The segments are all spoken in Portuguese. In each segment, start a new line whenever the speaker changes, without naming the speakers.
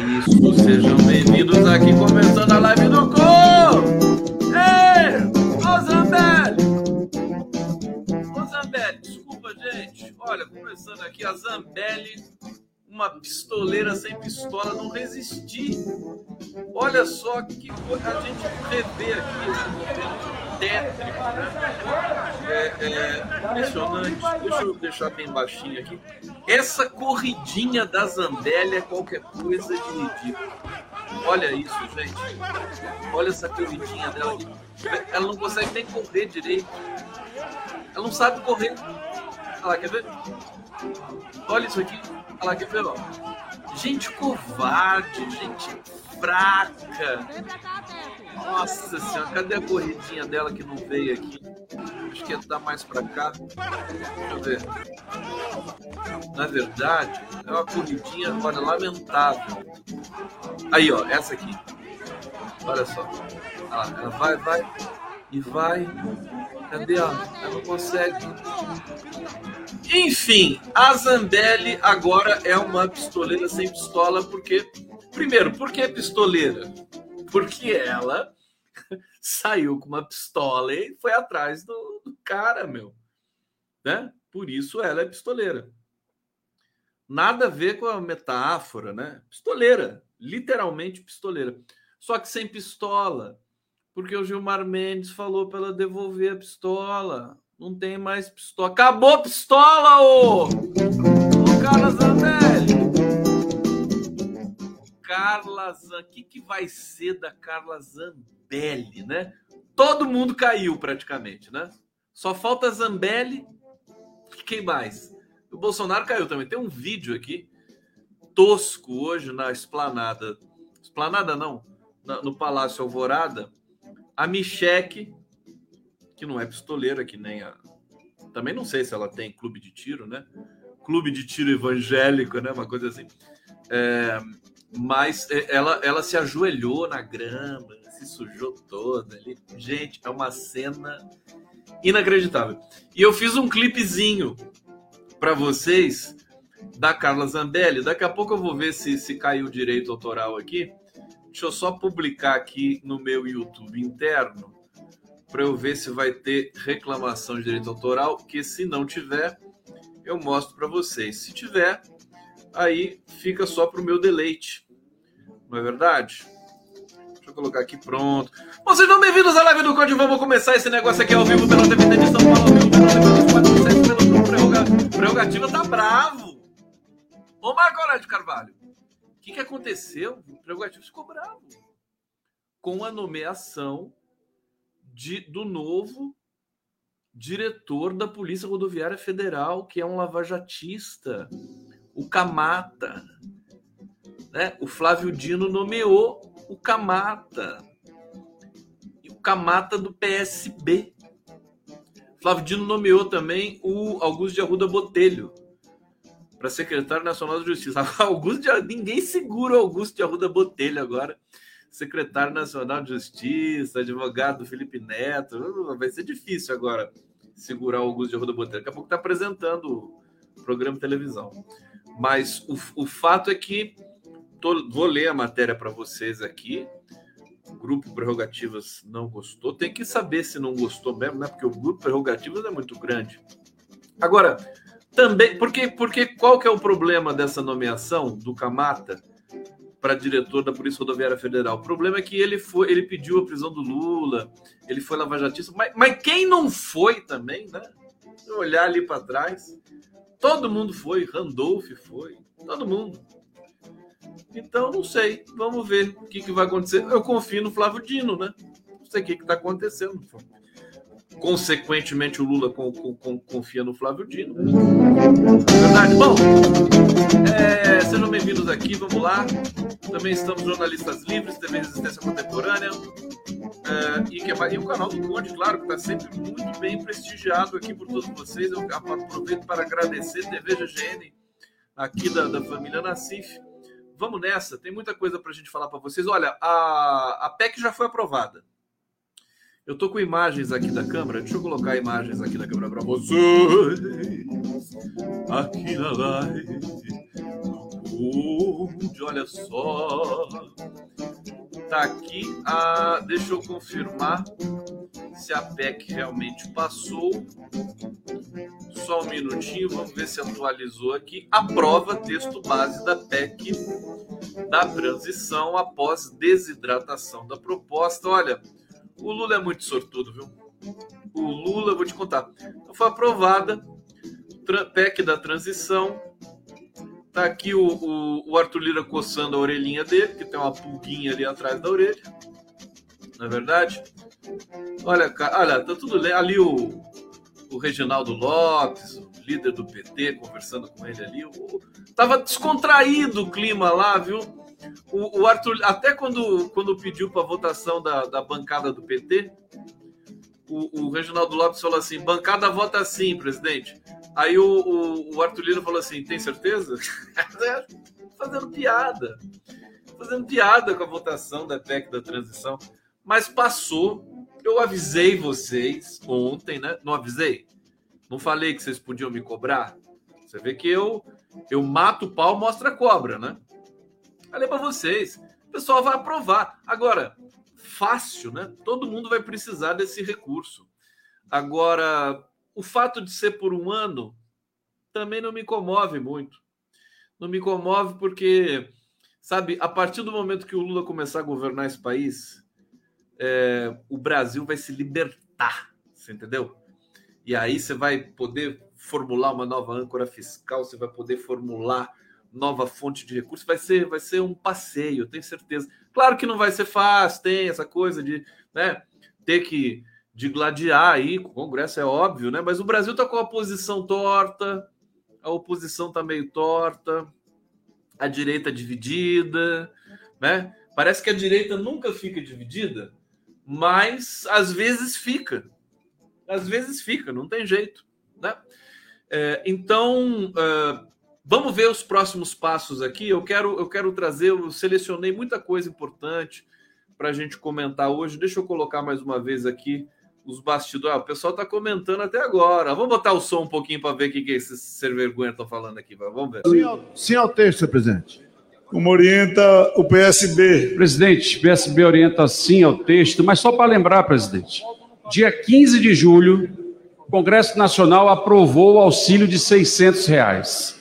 isso, sejam bem-vindos aqui começando a live do Com! Ei, ô Zambelli! Ô Zambelli, desculpa, gente. Olha, começando aqui, a Zambelli, uma pistoleira sem pistola, não resisti. Olha só que a gente revê aqui, né? tétrico, né? É, é impressionante. Deixa eu deixar bem baixinho aqui. Essa corridinha da Zambelli é qualquer coisa de ridículo. Olha isso, gente. Olha essa corridinha dela aqui. Ela não consegue nem correr direito. Ela não sabe correr. Olha lá, quer ver? Olha isso aqui. Quer ver? Ó. Gente covarde, gente fraca. Nossa senhora, cadê a corridinha dela que não veio aqui? Acho que ia dar mais pra cá. Deixa eu ver. Na verdade, é uma corridinha, olha, lamentável. Aí, ó, essa aqui. Olha só. Lá, ela vai, vai e vai. Cadê ela? Ela não consegue. Enfim, a Zambelli agora é uma pistoleira sem pistola, porque. Primeiro, por que pistoleira? Porque ela saiu com uma pistola e foi atrás do, do cara, meu. Né? Por isso ela é pistoleira. Nada a ver com a metáfora, né? Pistoleira, literalmente pistoleira. Só que sem pistola, porque o Gilmar Mendes falou para ela devolver a pistola. Não tem mais pistola. Acabou a pistola, ô! Ô, Carla Zambelli! Carla Zambelli. O que, que vai ser da Carla Zambelli, né? Todo mundo caiu praticamente, né? Só falta Zambelli. Quem mais? O Bolsonaro caiu também. Tem um vídeo aqui tosco hoje na esplanada. Esplanada não, no Palácio Alvorada. A Micheque, que não é pistoleira, que nem a. Também não sei se ela tem clube de tiro, né? Clube de tiro evangélico, né? Uma coisa assim. É, mas é, ela, ela se ajoelhou na grama, se sujou toda ali. Gente, é uma cena inacreditável. E eu fiz um clipezinho para vocês da Carla Zambelli. Daqui a pouco eu vou ver se, se caiu direito autoral aqui. Deixa eu só publicar aqui no meu YouTube interno para eu ver se vai ter reclamação de direito autoral, que se não tiver, eu mostro para vocês. Se tiver, aí fica só para o meu deleite. Não é verdade? Deixa eu colocar aqui pronto. Bom, sejam bem-vindos à live do Código. Vamos começar esse negócio aqui ao vivo pela TVT de São Paulo, ao vivo pela TV 47, pelo Grupo Prerroga- Prerrogativa. Tá bravo! Ô, Marco Aurélio de Carvalho, que, que aconteceu? O Prerrogativo ficou bravo com a nomeação de, do novo diretor da Polícia Rodoviária Federal, que é um lavajatista, o Camata. Né? O Flávio Dino nomeou o Camata. E o Camata do PSB. Flávio Dino nomeou também o Augusto de Arruda Botelho para secretário nacional de Justiça. Augusto de, ninguém segura o Augusto de Arruda Botelho agora. Secretário Nacional de Justiça, advogado Felipe Neto. Uh, Vai ser difícil agora segurar o Augusto de Arruda Botelho. Daqui a pouco está apresentando o programa de televisão. Mas o, o fato é que tô- vou ler a matéria para vocês aqui. O grupo Prerrogativas não gostou. Tem que saber se não gostou mesmo, né? Porque o grupo Prerrogativas é muito grande. Agora, também, porque, porque qual que é o problema dessa nomeação do Camata para diretor da Polícia Rodoviária Federal? O problema é que ele foi, ele pediu a prisão do Lula, ele foi lavajatista, mas, mas quem não foi também, né? Se olhar ali para trás, todo mundo foi, Randolph foi, todo mundo. Então, não sei, vamos ver o que, que vai acontecer. Eu confio no Flávio Dino, né? Não sei o que está acontecendo. Consequentemente o Lula com, com, com, confia no Flávio Dino. Verdade? Bom, é, sejam bem-vindos aqui, vamos lá. Também estamos jornalistas livres, TV Resistência Contemporânea. É, e, que, é e o canal do Conde, claro, que está sempre muito bem prestigiado aqui por todos vocês. Eu aproveito para agradecer TV GGN aqui da, da família Nassif. Vamos nessa, tem muita coisa para a gente falar para vocês. Olha, a, a PEC já foi aprovada. Eu tô com imagens aqui da câmera. Deixa eu colocar imagens aqui da câmera para vocês. Aqui na live. Onde, olha só. Tá aqui a. Deixa eu confirmar se a PEC realmente passou. Só um minutinho, vamos ver se atualizou aqui. Aprova texto base da PEC da transição após desidratação da proposta. Olha, o Lula é muito sortudo, viu? O Lula, vou te contar. Então, foi aprovada PEC da transição. Tá aqui o, o, o, Arthur Lira coçando a orelhinha dele, que tem uma pulguinha ali atrás da orelha. Não é verdade? Olha, olha, tá tudo ali o, o Reginaldo Lopes, o líder do PT, conversando com ele ali. O, tava descontraído o clima lá, viu? O, o Arthur, até quando, quando pediu para votação da, da bancada do PT, o, o Reginaldo Lopes falou assim: bancada vota sim, presidente. Aí o, o, o Arthur Lira falou assim: tem certeza? Fazendo piada. Fazendo piada com a votação da PEC da transição. Mas passou. Eu avisei vocês ontem, né? Não avisei? Não falei que vocês podiam me cobrar? Você vê que eu eu mato o pau, mostra a cobra, né? Falei para vocês. O pessoal vai aprovar. Agora, fácil, né? Todo mundo vai precisar desse recurso. Agora, o fato de ser por um ano também não me comove muito. Não me comove porque, sabe, a partir do momento que o Lula começar a governar esse país, é, o Brasil vai se libertar, você entendeu? E aí você vai poder formular uma nova âncora fiscal, você vai poder formular nova fonte de recursos, vai ser, vai ser um passeio, tenho certeza. Claro que não vai ser fácil, tem essa coisa de né, ter que de gladiar aí com o Congresso, é óbvio, né? Mas o Brasil está com a posição torta, a oposição está meio torta, a direita dividida, né? Parece que a direita nunca fica dividida, mas às vezes fica. Às vezes fica, não tem jeito, né? É, então, uh, Vamos ver os próximos passos aqui. Eu quero, eu quero trazer, eu selecionei muita coisa importante para a gente comentar hoje. Deixa eu colocar mais uma vez aqui os bastidores. Ah, o pessoal está comentando até agora. Vamos botar o som um pouquinho para ver o que, que esses ser vergonha estão falando aqui. Vamos ver.
Sim ao, sim ao texto, presidente.
Como orienta o PSB?
Presidente, o PSB orienta sim ao texto, mas só para lembrar, presidente, dia 15 de julho, o Congresso Nacional aprovou o auxílio de 600 reais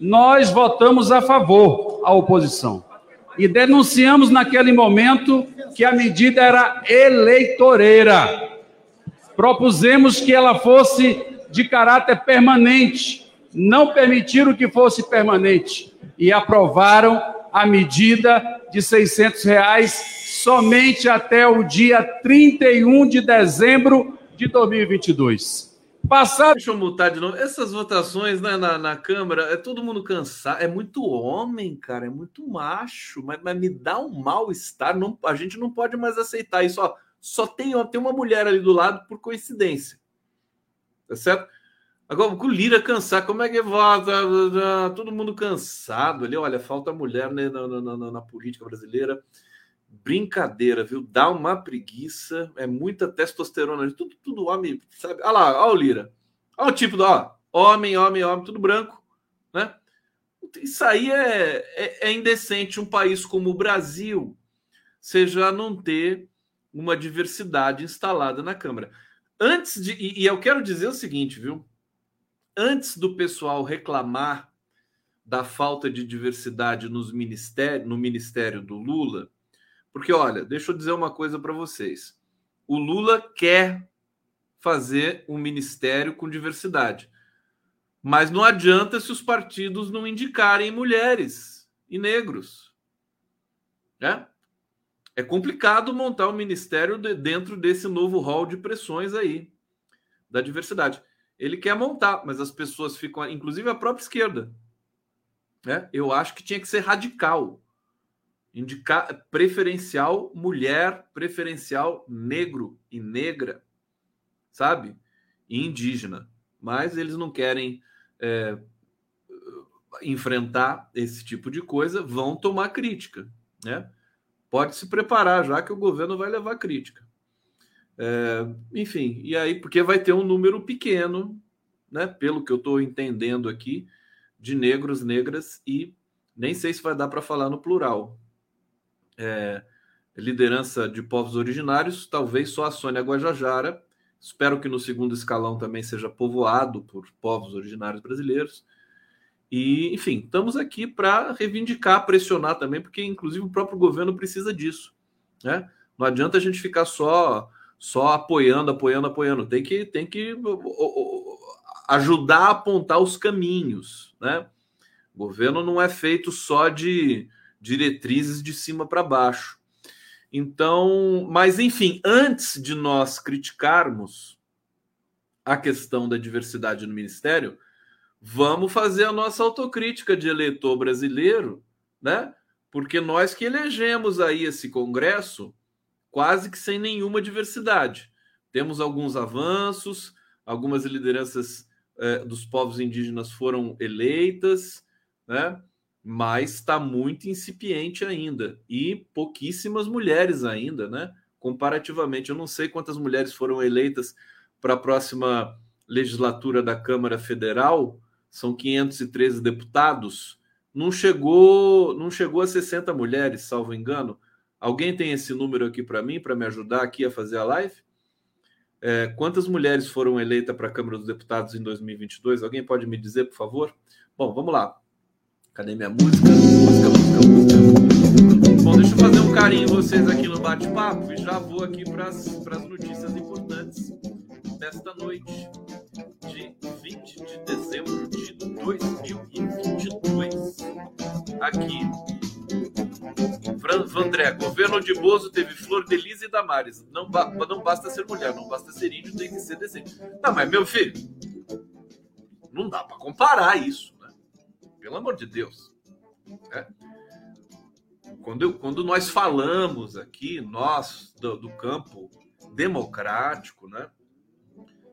nós votamos a favor, a oposição. E denunciamos naquele momento que a medida era eleitoreira. Propusemos que ela fosse de caráter permanente, não permitiram que fosse permanente e aprovaram a medida de 600 reais somente até o dia 31 de dezembro de 2022.
Passado. Deixa eu mutar de novo. Essas votações né, na, na Câmara, é todo mundo cansado. É muito homem, cara, é muito macho, mas, mas me dá um mal-estar. Não, a gente não pode mais aceitar isso. Ó, só tem, ó, tem uma mulher ali do lado por coincidência. Tá certo? Agora, com o Lira cansar, como é que vota? Todo mundo cansado ali. Olha, falta mulher né, na, na, na, na política brasileira brincadeira, viu? Dá uma preguiça, é muita testosterona, tudo, tudo homem, sabe? Olha lá, olha o Lira. Olha o tipo do, ó, homem, homem, homem, tudo branco, né? Isso aí é, é, é indecente um país como o Brasil seja não ter uma diversidade instalada na Câmara. Antes de. E, e eu quero dizer o seguinte, viu? Antes do pessoal reclamar da falta de diversidade nos ministérios, no ministério do Lula, porque, olha, deixa eu dizer uma coisa para vocês. O Lula quer fazer um ministério com diversidade. Mas não adianta se os partidos não indicarem mulheres e negros. Né? É complicado montar um ministério dentro desse novo rol de pressões aí. da diversidade. Ele quer montar, mas as pessoas ficam, inclusive a própria esquerda. Né? Eu acho que tinha que ser radical. Indicar preferencial mulher, preferencial negro e negra, sabe? E indígena. Mas eles não querem é, enfrentar esse tipo de coisa, vão tomar crítica, né? Pode se preparar já que o governo vai levar crítica. É, enfim, e aí, porque vai ter um número pequeno, né? Pelo que eu estou entendendo aqui, de negros, negras e nem sei se vai dar para falar no plural. É, liderança de povos originários, talvez só a Sônia Guajajara. Espero que no segundo escalão também seja povoado por povos originários brasileiros. E, enfim, estamos aqui para reivindicar, pressionar também, porque inclusive o próprio governo precisa disso. Né? Não adianta a gente ficar só só apoiando, apoiando, apoiando. Tem que, tem que ajudar a apontar os caminhos. Né? O governo não é feito só de diretrizes de cima para baixo. Então, mas enfim, antes de nós criticarmos a questão da diversidade no ministério, vamos fazer a nossa autocrítica de eleitor brasileiro, né? Porque nós que elegemos aí esse Congresso quase que sem nenhuma diversidade. Temos alguns avanços, algumas lideranças eh, dos povos indígenas foram eleitas, né? Mas está muito incipiente ainda e pouquíssimas mulheres ainda, né? Comparativamente, eu não sei quantas mulheres foram eleitas para a próxima legislatura da Câmara Federal, são 513 deputados, não chegou, não chegou a 60 mulheres, salvo engano. Alguém tem esse número aqui para mim, para me ajudar aqui a fazer a live? É, quantas mulheres foram eleitas para a Câmara dos Deputados em 2022? Alguém pode me dizer, por favor? Bom, vamos lá. Cadê minha música? Música, música, música. Bom, deixa eu fazer um carinho em vocês aqui no bate-papo e já vou aqui para as notícias importantes desta noite de 20 de dezembro de 2022. Aqui. Vandré, governo de Bozo teve Flor de Lis e Damares. Não, ba não basta ser mulher, não basta ser índio, tem que ser decente. Não, mas meu filho, não dá para comparar isso? Pelo amor de Deus. Né? Quando, eu, quando nós falamos aqui, nós do, do campo democrático, né?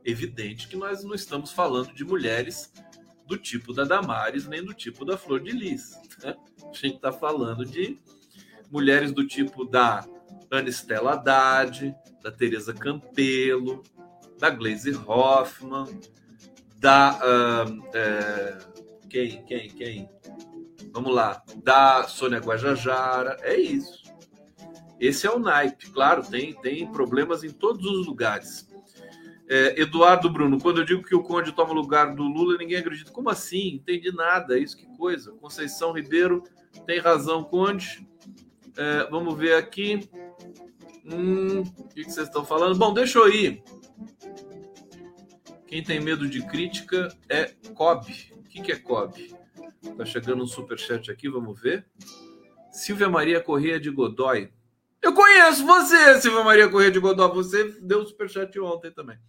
evidente que nós não estamos falando de mulheres do tipo da Damares nem do tipo da Flor de Lis. Né? A gente está falando de mulheres do tipo da Anistela Haddad, da Teresa Campelo, da Glaze Hoffman, da. Uh, é, quem, quem, quem? Vamos lá. Da Sônia Guajajara. É isso. Esse é o naipe. Claro, tem, tem problemas em todos os lugares. É, Eduardo Bruno, quando eu digo que o Conde toma lugar do Lula, ninguém acredita. Como assim? Entendi nada. É isso que coisa. Conceição Ribeiro tem razão, Conde. É, vamos ver aqui. Hum, o que, vocês estão falando? Bom, deixa eu ir. Quem tem medo de crítica é Cobb. Que, que é Cobb? Tá chegando um superchat aqui, vamos ver. Silvia Maria Corrêa de Godoy. Eu conheço você, Silvia Maria Corrêa de Godoy. Você deu superchat ontem também.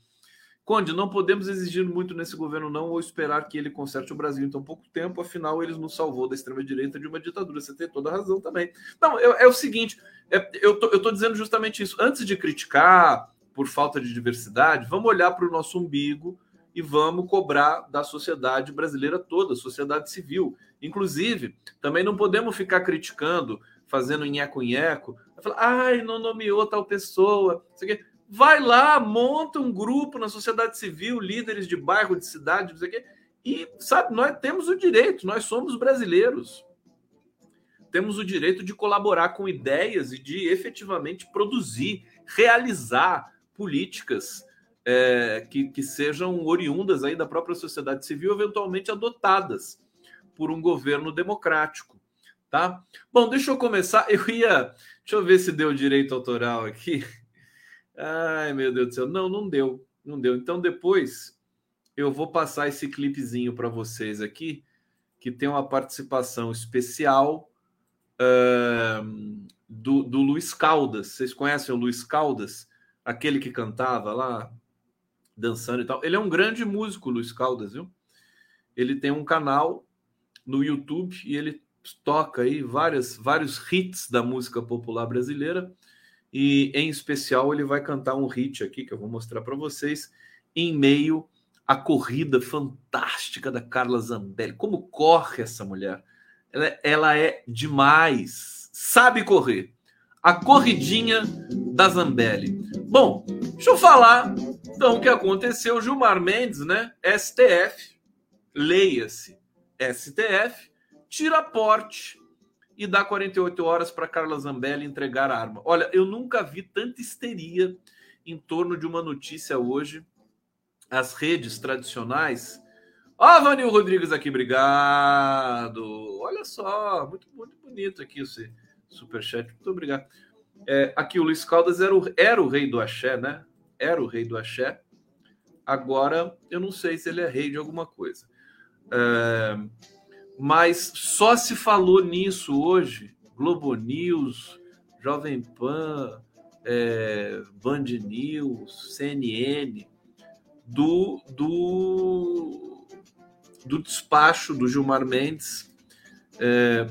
Conde, não podemos exigir muito nesse governo, não, ou esperar que ele conserte o Brasil em tão pouco tempo, afinal, ele nos salvou da extrema-direita de uma ditadura. Você tem toda a razão também. Não, é, é o seguinte: é, eu, tô, eu tô dizendo justamente isso. Antes de criticar por falta de diversidade, vamos olhar para o nosso umbigo e vamos cobrar da sociedade brasileira toda, sociedade civil. Inclusive, também não podemos ficar criticando, fazendo nheco-nheco, falar, ai, não nomeou tal pessoa. Vai lá, monta um grupo na sociedade civil, líderes de bairro, de cidade, não sei o quê, e sabe, nós temos o direito, nós somos brasileiros. Temos o direito de colaborar com ideias e de efetivamente produzir, realizar políticas é, que, que sejam oriundas aí da própria sociedade civil, eventualmente adotadas por um governo democrático, tá? Bom, deixa eu começar. Eu ia, deixa eu ver se deu direito autoral aqui. Ai, meu Deus do céu. Não, não deu. Não deu. Então, depois eu vou passar esse clipezinho para vocês aqui, que tem uma participação especial uh, do, do Luiz Caldas. Vocês conhecem o Luiz Caldas? Aquele que cantava lá dançando e tal. Ele é um grande músico, Luiz Caldas, viu? Ele tem um canal no YouTube e ele toca aí várias, vários hits da música popular brasileira e em especial ele vai cantar um hit aqui que eu vou mostrar para vocês em meio à corrida fantástica da Carla Zambelli. Como corre essa mulher? Ela, ela é demais, sabe correr. A corridinha da Zambelli. Bom, deixa eu falar então o que aconteceu. Gilmar Mendes, né? STF, leia-se STF, tira porte e dá 48 horas para Carla Zambelli entregar a arma. Olha, eu nunca vi tanta histeria em torno de uma notícia hoje. As redes tradicionais. Ó, oh, Vanil Rodrigues aqui, obrigado. Olha só, muito, muito bonito aqui esse superchat. Muito obrigado. É, aqui o Luiz Caldas era o, era o rei do axé, né? Era o rei do axé. Agora, eu não sei se ele é rei de alguma coisa. É, mas só se falou nisso hoje. Globo News, Jovem Pan, é, Band News, CNN, do, do, do despacho do Gilmar Mendes é,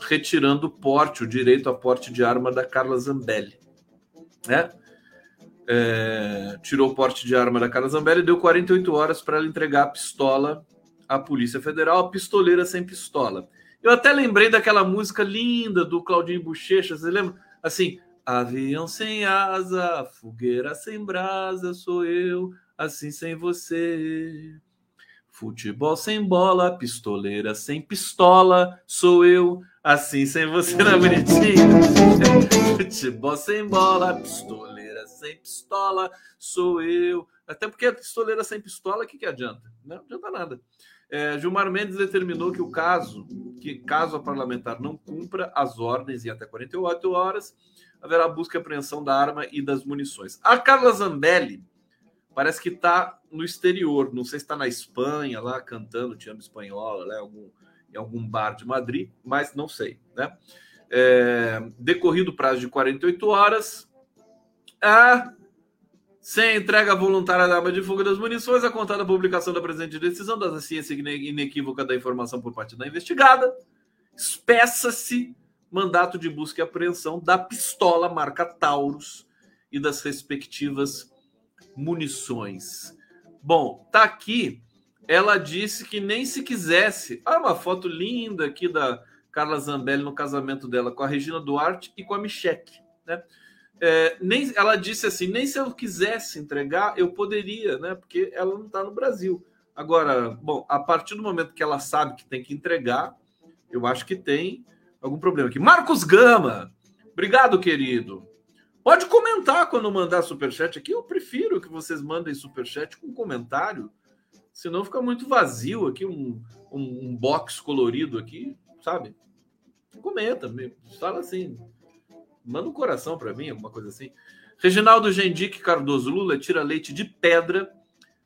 retirando o porte, o direito a porte de arma da Carla Zambelli. Né? É, tirou o porte de arma da Carla Zambelli e deu 48 horas para ela entregar a pistola a Polícia Federal, a pistoleira sem pistola. Eu até lembrei daquela música linda do Claudinho Bochecha, você lembra? Assim, avião sem asa, fogueira sem brasa, sou eu, assim sem você. Futebol sem bola, pistoleira sem pistola, sou eu, assim sem você na bonitinha. Futebol sem bola, pistoleira sem pistola, sou eu. Até porque a pistoleira sem pistola, o que, que adianta? Não adianta nada. É, Gilmar Mendes determinou que o caso, que caso a parlamentar não cumpra as ordens em até 48 horas, haverá busca e apreensão da arma e das munições. A Carla Zambelli parece que está no exterior, não sei se está na Espanha, lá cantando Te Amo Espanhola, né, algum, em algum bar de Madrid, mas não sei. Né? É, decorrido o prazo de 48 horas, a sem entrega voluntária da arma de fogo das munições, a contada publicação da presente decisão da ciência inequívoca da informação por parte da investigada, espeça-se mandato de busca e apreensão da pistola marca Taurus e das respectivas munições. Bom, tá aqui. Ela disse que nem se quisesse. Ah, uma foto linda aqui da Carla Zambelli no casamento dela com a Regina Duarte e com a Micheque, né? É, nem, ela disse assim: nem se eu quisesse entregar, eu poderia, né? Porque ela não está no Brasil. Agora, bom, a partir do momento que ela sabe que tem que entregar, eu acho que tem algum problema aqui. Marcos Gama, obrigado, querido. Pode comentar quando mandar superchat aqui. Eu prefiro que vocês mandem superchat com comentário, senão fica muito vazio aqui, um, um, um box colorido aqui, sabe? Comenta, fala assim. Manda um coração para mim, alguma coisa assim. Reginaldo Gendic Cardoso, Lula tira leite de pedra,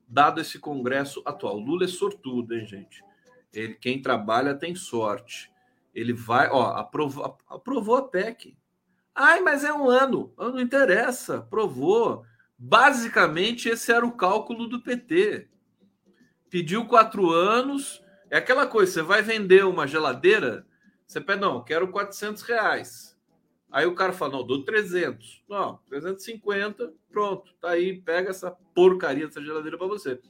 dado esse Congresso atual. Lula é sortudo, hein, gente? Ele, quem trabalha tem sorte. Ele vai, ó, aprovou, aprovou a PEC. Ai, mas é um ano. Não interessa, aprovou. Basicamente, esse era o cálculo do PT. Pediu quatro anos. É aquela coisa, você vai vender uma geladeira, você pede, não, quero 400 reais. Aí o cara fala, não, dou 300. Não, 350, pronto. Tá aí, pega essa porcaria dessa geladeira para você.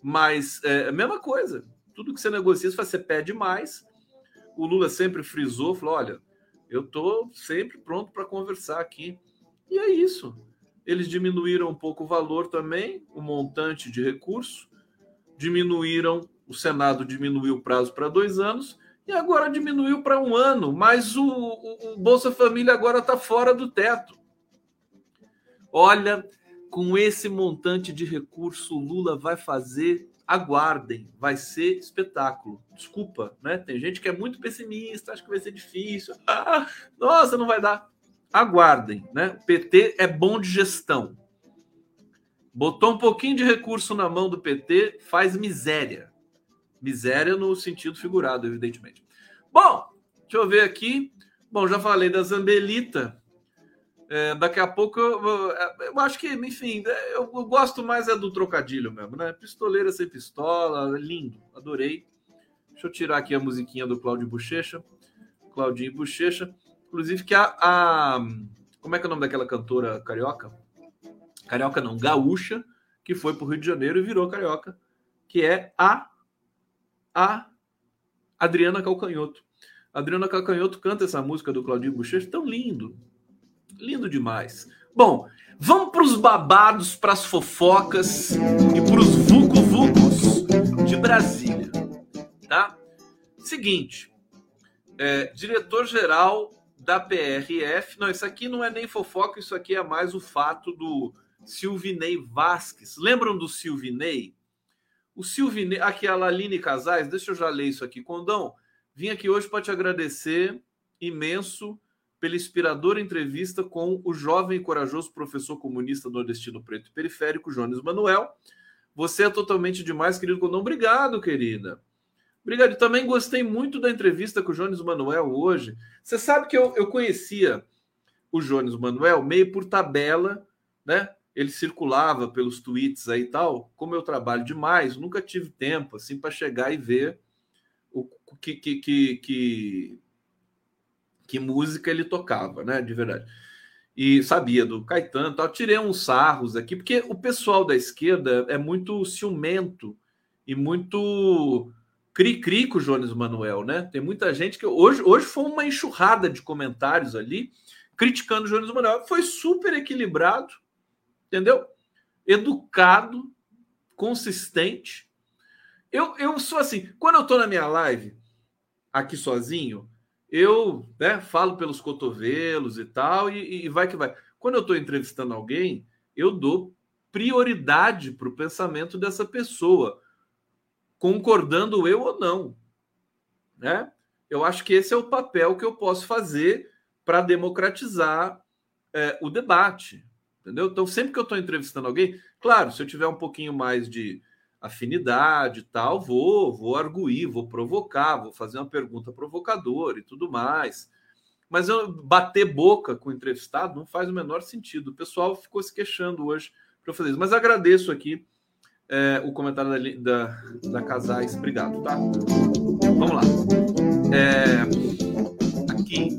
Mas é a mesma coisa. Tudo que você negocia, você pede mais. O Lula sempre frisou, falou, olha, eu tô sempre pronto para conversar aqui. E é isso. Eles diminuíram um pouco o valor também, o montante de recurso. Diminuíram, o Senado diminuiu o prazo para dois anos e agora diminuiu para um ano, mas o, o, o Bolsa Família agora está fora do teto. Olha, com esse montante de recurso, o Lula vai fazer, aguardem, vai ser espetáculo. Desculpa, né? Tem gente que é muito pessimista, acha que vai ser difícil. Ah, nossa, não vai dar. Aguardem, né? O PT é bom de gestão. Botou um pouquinho de recurso na mão do PT, faz miséria. Miséria no sentido figurado, evidentemente. Bom, deixa eu ver aqui. Bom, já falei da Zambelita. É, daqui a pouco eu, eu, acho que, enfim, eu, eu, gosto mais é do trocadilho mesmo, né? Pistoleira sem pistola, lindo, adorei. Deixa eu tirar aqui a musiquinha do Claudio Bochecha. Claudinho Bochecha. Inclusive, que a, a. Como é que é o nome daquela cantora carioca? Carioca não, gaúcha, que foi para o Rio de Janeiro e virou carioca, que é a. A Adriana Calcanhoto. Adriana Calcanhoto canta essa música do Claudinho Bochecha, tão lindo, Lindo demais. Bom, vamos para os babados, para as fofocas e para os vucu-vucos de Brasília, tá? Seguinte, é, diretor-geral da PRF, não, isso aqui não é nem fofoca, isso aqui é mais o fato do Silvinei Vasques. Lembram do Silvinei? O Silvinei, aqui a Casais, deixa eu já ler isso aqui. Condão, vim aqui hoje para te agradecer imenso pela inspiradora entrevista com o jovem e corajoso professor comunista nordestino preto e periférico, Jones Manuel. Você é totalmente demais, querido Condão. Obrigado, querida. Obrigado. Também gostei muito da entrevista com o Jones Manuel hoje. Você sabe que eu, eu conhecia o Jones Manuel meio por tabela, né? Ele circulava pelos tweets aí e tal. Como eu trabalho demais, nunca tive tempo assim para chegar e ver o que, que, que, que que música ele tocava, né? De verdade. E sabia do Caetano tal. Tirei uns sarros aqui, porque o pessoal da esquerda é muito ciumento e muito cri-cri com o Jones Manuel, né? Tem muita gente que. Hoje, hoje foi uma enxurrada de comentários ali criticando o Jones Manuel. Foi super equilibrado, entendeu? Educado, consistente. Eu, eu sou assim, quando eu tô na minha live, aqui sozinho, eu né, falo pelos cotovelos e tal, e, e vai que vai. Quando eu estou entrevistando alguém, eu dou prioridade para o pensamento dessa pessoa, concordando eu ou não. Né? Eu acho que esse é o papel que eu posso fazer para democratizar é, o debate. Entendeu? Então, sempre que eu estou entrevistando alguém, claro, se eu tiver um pouquinho mais de afinidade e tal, vou, vou arguir, vou provocar, vou fazer uma pergunta provocadora e tudo mais. Mas eu bater boca com o entrevistado não faz o menor sentido. O pessoal ficou se queixando hoje para eu fazer isso. Mas agradeço aqui é, o comentário da, da, da, Casais. Obrigado, tá? Vamos lá. É, aqui,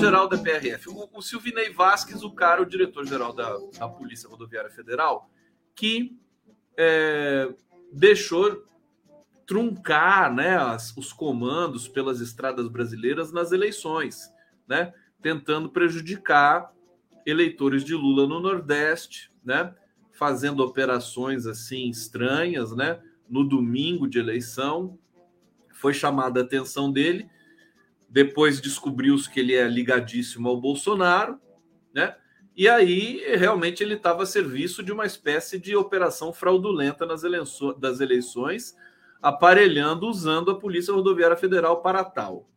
diretor-geral da PRF. O, o Silvinei Vasques, o cara, o diretor-geral da, da Polícia Rodoviária Federal, que é, deixou truncar né, as, os comandos pelas estradas brasileiras nas eleições, né, tentando prejudicar eleitores de Lula no Nordeste, né, fazendo operações assim estranhas, né, no domingo de eleição. Foi chamada a atenção dele. Depois descobriu-se que ele é ligadíssimo ao Bolsonaro, né? E aí, realmente, ele estava a serviço de uma espécie de operação fraudulenta nas eleições, das eleições, aparelhando, usando a Polícia Rodoviária Federal para tal.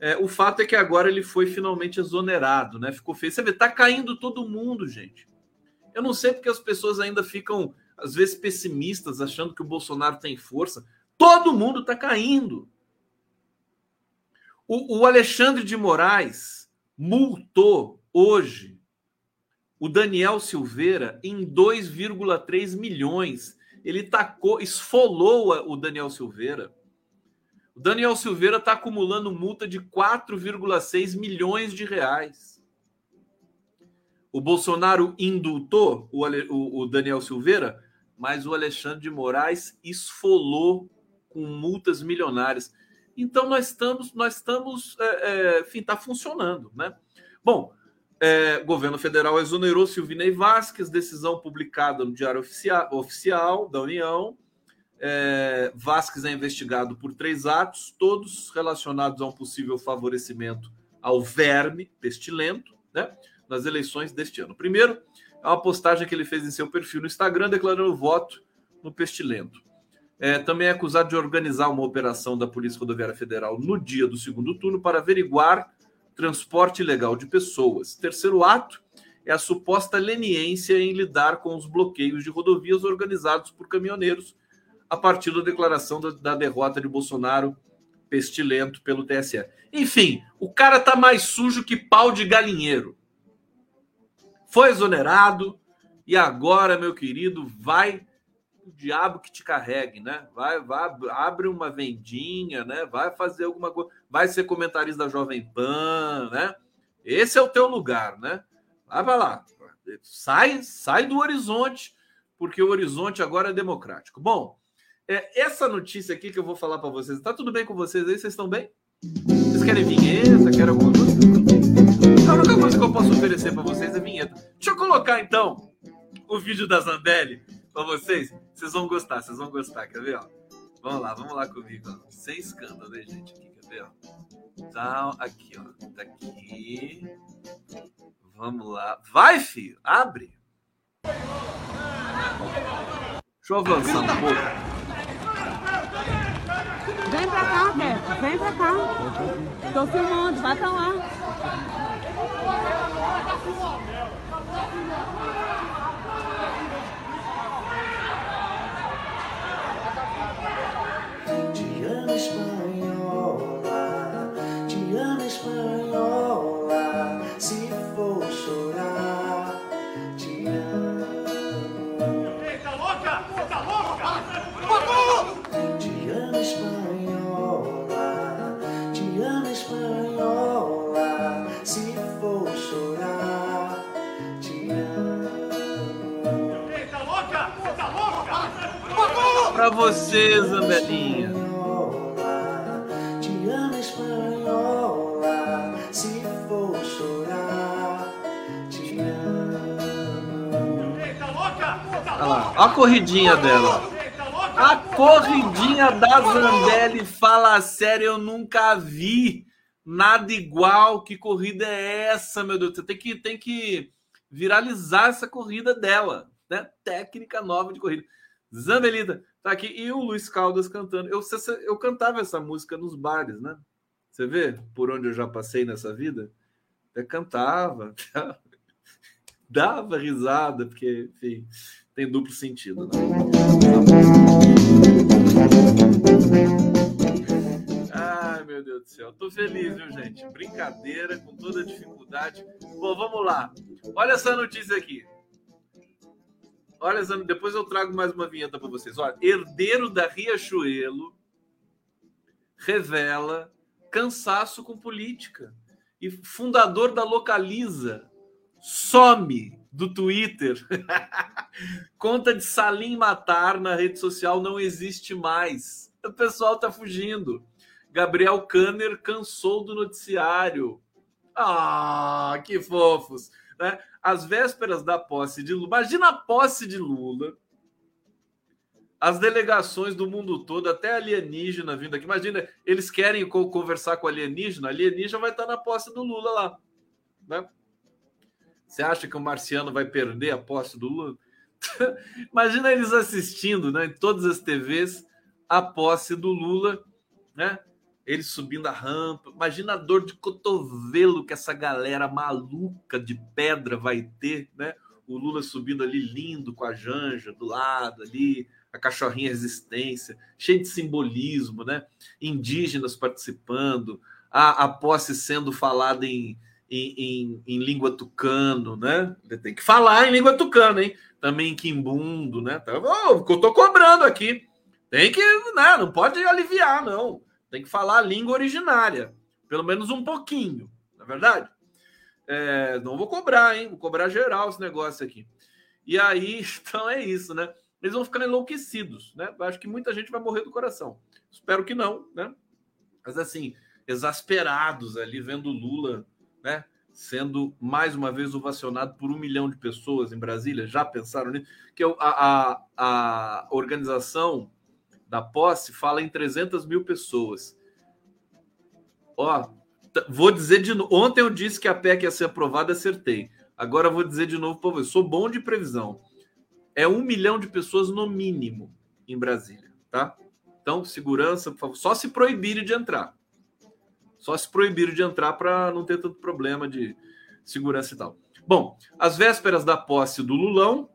É, o fato é que agora ele foi finalmente exonerado, né? Ficou feio. Você vê, tá caindo todo mundo, gente. Eu não sei porque as pessoas ainda ficam, às vezes, pessimistas, achando que o Bolsonaro tem força. Todo mundo tá caindo. O, o Alexandre de Moraes multou hoje o Daniel Silveira em 2,3 milhões. Ele tacou, esfolou o Daniel Silveira. O Daniel Silveira está acumulando multa de 4,6 milhões de reais. O Bolsonaro indultou o, o, o, Daniel Silveira, mas o Alexandre de Moraes esfolou com multas milionárias. Então nós estamos, nós estamos, é, é, enfim, está funcionando, né? Bom, é, governo federal exonerou Silvinei Vasquez, decisão publicada no Diário Oficial, Oficial da União. É, Vasquez é investigado por três atos, todos relacionados a um possível favorecimento ao verme pestilento né, nas eleições deste ano. Primeiro, é uma postagem que ele fez em seu perfil no Instagram declarando voto no pestilento. É, também é acusado de organizar uma operação da Polícia Rodoviária Federal no dia do segundo turno para averiguar transporte ilegal de pessoas. Terceiro ato é a suposta leniência em lidar com os bloqueios de rodovias organizados por caminhoneiros a partir da declaração da, da derrota de Bolsonaro pestilento pelo TSE. Enfim, o cara tá mais sujo que pau de galinheiro. foi exonerado e agora, meu querido, vai o diabo que te carregue, né? Vai, vai, abre uma vendinha, né? Vai fazer alguma coisa, vai ser comentarista da Jovem Pan, né? Esse é o teu lugar, né? Vai, vai lá, sai, sai do horizonte, porque o horizonte agora é democrático. Bom, é, essa notícia aqui que eu vou falar para vocês, tá tudo bem com vocês aí? Vocês estão bem? Vocês querem vinheta? Querem alguma coisa? A única coisa que eu posso oferecer para vocês é vinheta. Deixa eu colocar então o vídeo da Zambelli para vocês. Vocês vão gostar, vocês vão gostar. Quer ver? Ó? Vamos lá, vamos lá comigo. Ó. Sem escândalo, né, gente? Aqui, quer ver? Ó? Tá aqui, ó. Tá aqui. Vamos lá. Vai, filho. Abre. Deixa eu avançar um pouco.
Vem pra cá, Beto. Vem pra cá. Tô filmando, vai pra lá.
Espanhola, Diana espanhola, se for chorar, Diana.
Tá louca? Tá louca?
Diana espanhola, Diana espanhola, se for chorar, Diana.
Tá louca? Tá louca?
Para você, Zambelinha. A corridinha dela. A corridinha da Zambelli fala sério, eu nunca vi nada igual. Que corrida é essa, meu Deus? Você tem que, tem que viralizar essa corrida dela, né? Técnica nova de corrida. Zambelita tá aqui e o Luiz Caldas cantando. Eu, eu cantava essa música nos bares, né? Você vê por onde eu já passei nessa vida? Até cantava, dava risada, porque, enfim, tem duplo sentido. Né? Ai, meu Deus do céu. Tô feliz, viu, gente? Brincadeira, com toda dificuldade. Bom, vamos lá. Olha essa notícia aqui. Olha, essa... depois eu trago mais uma vinheta para vocês. Olha, herdeiro da Riachuelo revela cansaço com política. E fundador da Localiza some do Twitter. Conta de Salim Matar na rede social não existe mais. O pessoal tá fugindo. Gabriel Kanner cansou do noticiário. Ah, que fofos. Né? Às vésperas da posse de Lula. Imagina a posse de Lula. As delegações do mundo todo, até alienígena vindo aqui. Imagina, eles querem conversar com alienígena, alienígena vai estar na posse do Lula lá. Né? Você acha que o marciano vai perder a posse do Lula? Imagina eles assistindo né, em todas as TVs a posse do Lula, né? Ele subindo a rampa. Imagina a dor de cotovelo que essa galera maluca de pedra vai ter, né? O Lula subindo ali lindo com a Janja do lado ali, a cachorrinha resistência, cheio de simbolismo, né? Indígenas participando, a, a posse sendo falada em, em, em, em, língua tucano, né? Tem que falar em língua tucana, hein? Também em quimbundo, né? Tá, eu tô cobrando aqui. Tem que, né? Não pode aliviar, não. Tem que falar a língua originária, pelo menos um pouquinho, na é verdade. É, não vou cobrar, hein? Vou cobrar geral esse negócio aqui. E aí, então é isso, né? Eles vão ficando enlouquecidos, né? Acho que muita gente vai morrer do coração. Espero que não, né? Mas assim, exasperados ali vendo Lula, né? Sendo mais uma vez ovacionado por um milhão de pessoas em Brasília. Já pensaram nisso? Que a, a, a organização da posse fala em 300 mil pessoas. Ó, vou dizer de novo. Ontem eu disse que a PEC ia ser aprovada, acertei. Agora vou dizer de novo para você. Sou bom de previsão. É um milhão de pessoas no mínimo em Brasília, tá? Então, segurança, por favor. Só se proibirem de entrar. Só se proibirem de entrar para não ter tanto problema de segurança e tal. Bom, às vésperas da posse do Lulão,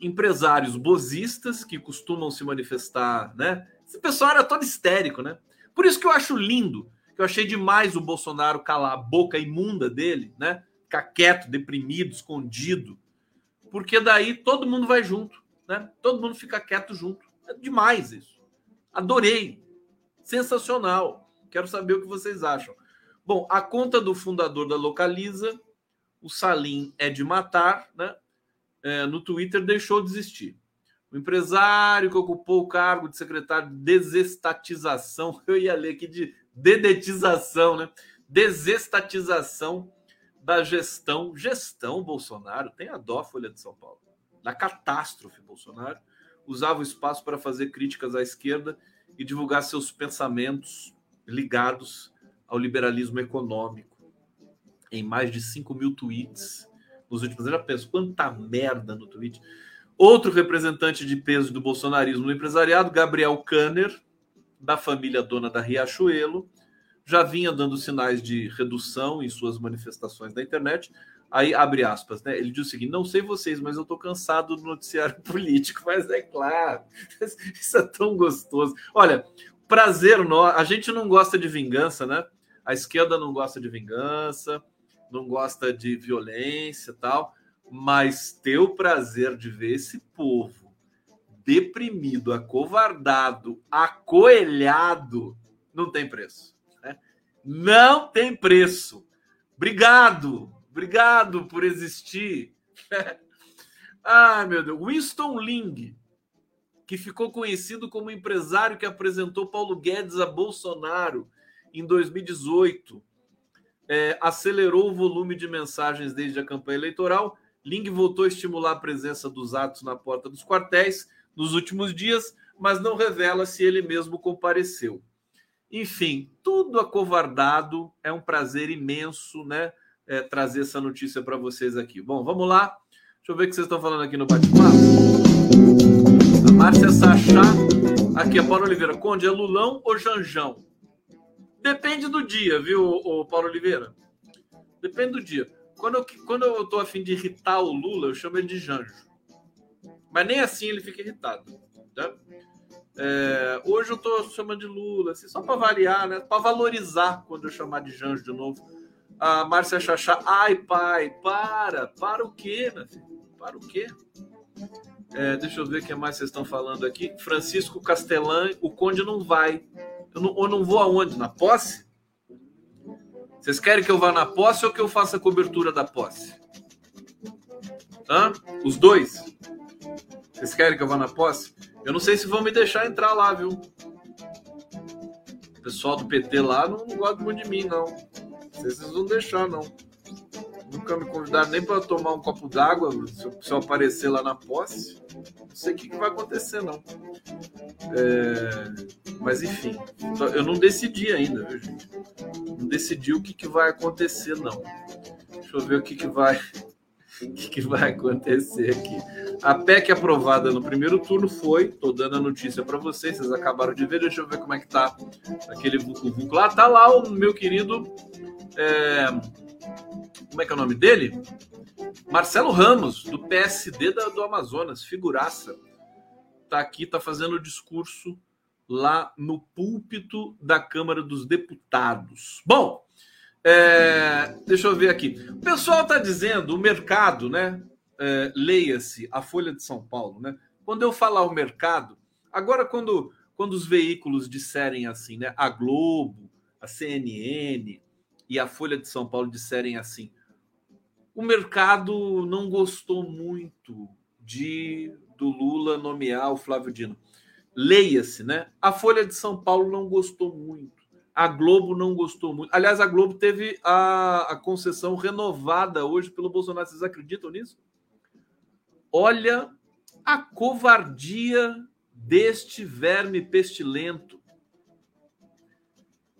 empresários bozistas que costumam se manifestar, né? Esse pessoal era todo histérico, né? Por isso que eu acho lindo, que eu achei demais o Bolsonaro calar a boca imunda dele, né? ficar quieto, deprimido, escondido, porque daí todo mundo vai junto, né? Todo mundo fica quieto junto. É demais isso. Adorei. Sensacional. Quero saber o que vocês acham. Bom, a conta do fundador da Localiza, o Salim é de matar, né? É, no Twitter deixou de existir. O empresário que ocupou o cargo de secretário de desestatização, eu ia ler aqui de dedetização, né? Desestatização da gestão, gestão Bolsonaro, tem a dó Folha de São Paulo, da catástrofe Bolsonaro, usava o espaço para fazer críticas à esquerda e divulgar seus pensamentos ligados ao liberalismo econômico em mais de 5 mil tweets nos últimos anos. Já penso, quanta merda no tweet. Outro representante de peso do bolsonarismo no empresariado, Gabriel Kanner, da família dona da Riachuelo, já vinha dando sinais de redução em suas manifestações na internet. Aí abre aspas, né? Ele diz o seguinte: não sei vocês, mas eu tô cansado do noticiário político. Mas é claro, isso é tão gostoso. Olha, prazer, a gente não gosta de vingança, né? A esquerda não gosta de vingança, não gosta de violência tal, mas ter o prazer de ver esse povo deprimido, acovardado, acoelhado, não tem preço. Né? Não tem preço. Obrigado, obrigado por existir. Ai, meu Deus. Winston Ling, que ficou conhecido como empresário que apresentou Paulo Guedes a Bolsonaro em 2018, é, acelerou o volume de mensagens desde a campanha eleitoral. Ling voltou a estimular a presença dos atos na porta dos quartéis nos últimos dias, mas não revela se ele mesmo compareceu. Enfim, tudo acovardado. É um prazer imenso, né? É, trazer essa notícia para vocês aqui. Bom, vamos lá. Deixa eu ver o que vocês estão falando aqui no bate-papo. Márcia Sachá. Aqui, a Paulo Oliveira. Conde, é Lulão ou Janjão? Depende do dia, viu, o Paulo Oliveira? Depende do dia. Quando eu, quando eu tô afim de irritar o Lula, eu chamo ele de Janjo. Mas nem assim ele fica irritado. Tá? É, hoje eu tô chamando de Lula, assim, só para variar, né? Para valorizar quando eu chamar de Janjo de novo. A Márcia Chachá, ai pai, para, para o quê, meu filho? Para o quê? É, deixa eu ver o que mais vocês estão falando aqui. Francisco Castelã, o Conde não vai. Eu não, eu não vou aonde? Na posse? Vocês querem que eu vá na posse ou que eu faça a cobertura da posse? Hã? Os dois? Vocês querem que eu vá na posse? Eu não sei se vão me deixar entrar lá, viu? O pessoal do PT lá não, gosta muito de mim, não. Vocês vão deixar, não. Nunca me convidaram nem para tomar um copo d'água se, se, eu aparecer lá na posse. Não sei o que, que vai acontecer, não. É... Mas enfim, eu não decidi ainda, viu, gente? Não decidi o que, que vai acontecer, não. Deixa eu ver o que, que vai. O que, que vai acontecer aqui? A PEC aprovada no primeiro turno foi, tô dando a notícia para vocês, vocês acabaram de ver, deixa eu ver como é que tá aquele vucu, vucu lá. Tá lá o meu querido é, como é que é o nome dele? Marcelo Ramos, do PSD da, do Amazonas, figuraça. Tá aqui, tá fazendo o discurso lá no púlpito da Câmara dos Deputados. Bom, é, deixa eu ver aqui. O pessoal tá dizendo, o mercado, né? É, Leia-se a Folha de São Paulo, né? Quando eu falar o mercado, agora quando, quando os veículos disserem assim, né? A Globo, a CNN, e a Folha de São Paulo disserem assim: o mercado não gostou muito de do Lula nomear o Flávio Dino. Leia-se, né? A Folha de São Paulo não gostou muito. A Globo não gostou muito. Aliás, a Globo teve a, a concessão renovada hoje pelo Bolsonaro. Vocês acreditam nisso? Olha a covardia deste verme pestilento.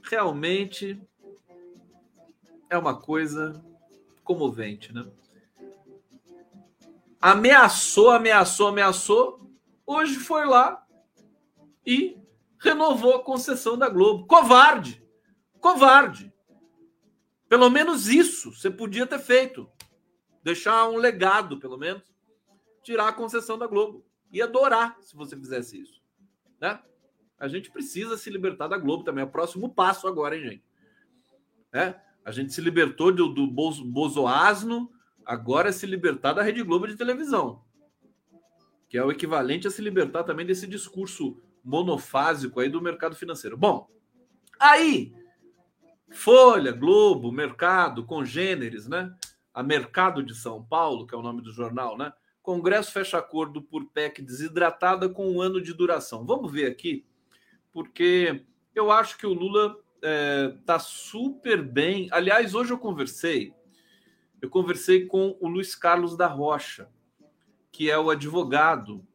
Realmente é uma coisa comovente, né? Ameaçou, ameaçou, ameaçou. Hoje foi lá e renovou a concessão da Globo. Covarde! Covarde! Pelo menos isso você podia ter feito. Deixar um legado, pelo menos. Tirar a concessão da Globo. E adorar se você fizesse isso. Né? A gente precisa se libertar da Globo também. É o próximo passo agora, hein, gente? É? A gente se libertou do, do Bozo- bozoasno, agora é se libertar da Rede Globo de televisão. Que é o equivalente a se libertar também desse discurso monofásico aí do mercado financeiro. Bom, aí, Folha, Globo, Mercado, Congêneres, né? A Mercado de São Paulo, que é o nome do jornal, né? Congresso fecha acordo por PEC desidratada com um ano de duração. Vamos ver aqui, porque eu acho que o Lula está super bem. Aliás, hoje eu conversei, eu conversei com o Luiz Carlos da Rocha, que é o advogado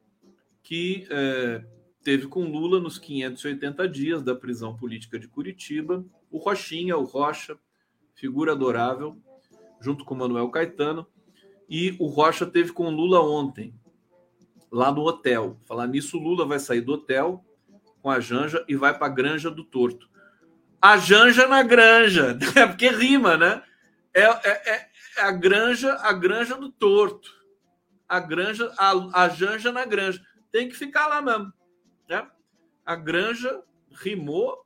que eh, teve com Lula nos 580 dias da prisão política de Curitiba, o Rochinha, o Rocha, figura adorável, junto com Manuel Caetano, e o Rocha teve com Lula ontem, lá no hotel. Falar nisso, Lula vai sair do hotel com a Janja e vai para a Granja do Torto. A Janja na Granja, é porque rima, né? É, é, é- é a Granja, a Granja do Torto. A Granja, a, a Janja na Granja. Tem que ficar lá mesmo, né? A Granja rimou,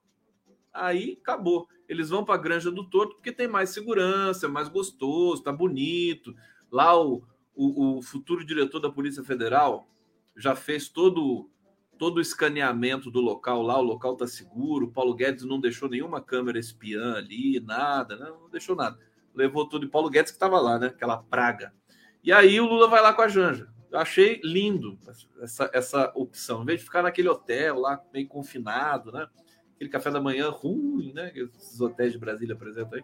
aí acabou. Eles vão para a Granja do Torto porque tem mais segurança, é mais gostoso, tá bonito. Lá o, o, o futuro diretor da Polícia Federal já fez todo todo o escaneamento do local lá, o local está seguro. O Paulo Guedes não deixou nenhuma câmera espiã ali, nada, né? não deixou nada. Levou tudo. E Paulo Guedes que estava lá, né? Aquela praga. E aí o Lula vai lá com a Janja. Eu achei lindo essa, essa opção. Em vez de ficar naquele hotel lá, meio confinado, né? Aquele café da manhã ruim, né? que Esses hotéis de Brasília apresentam aí.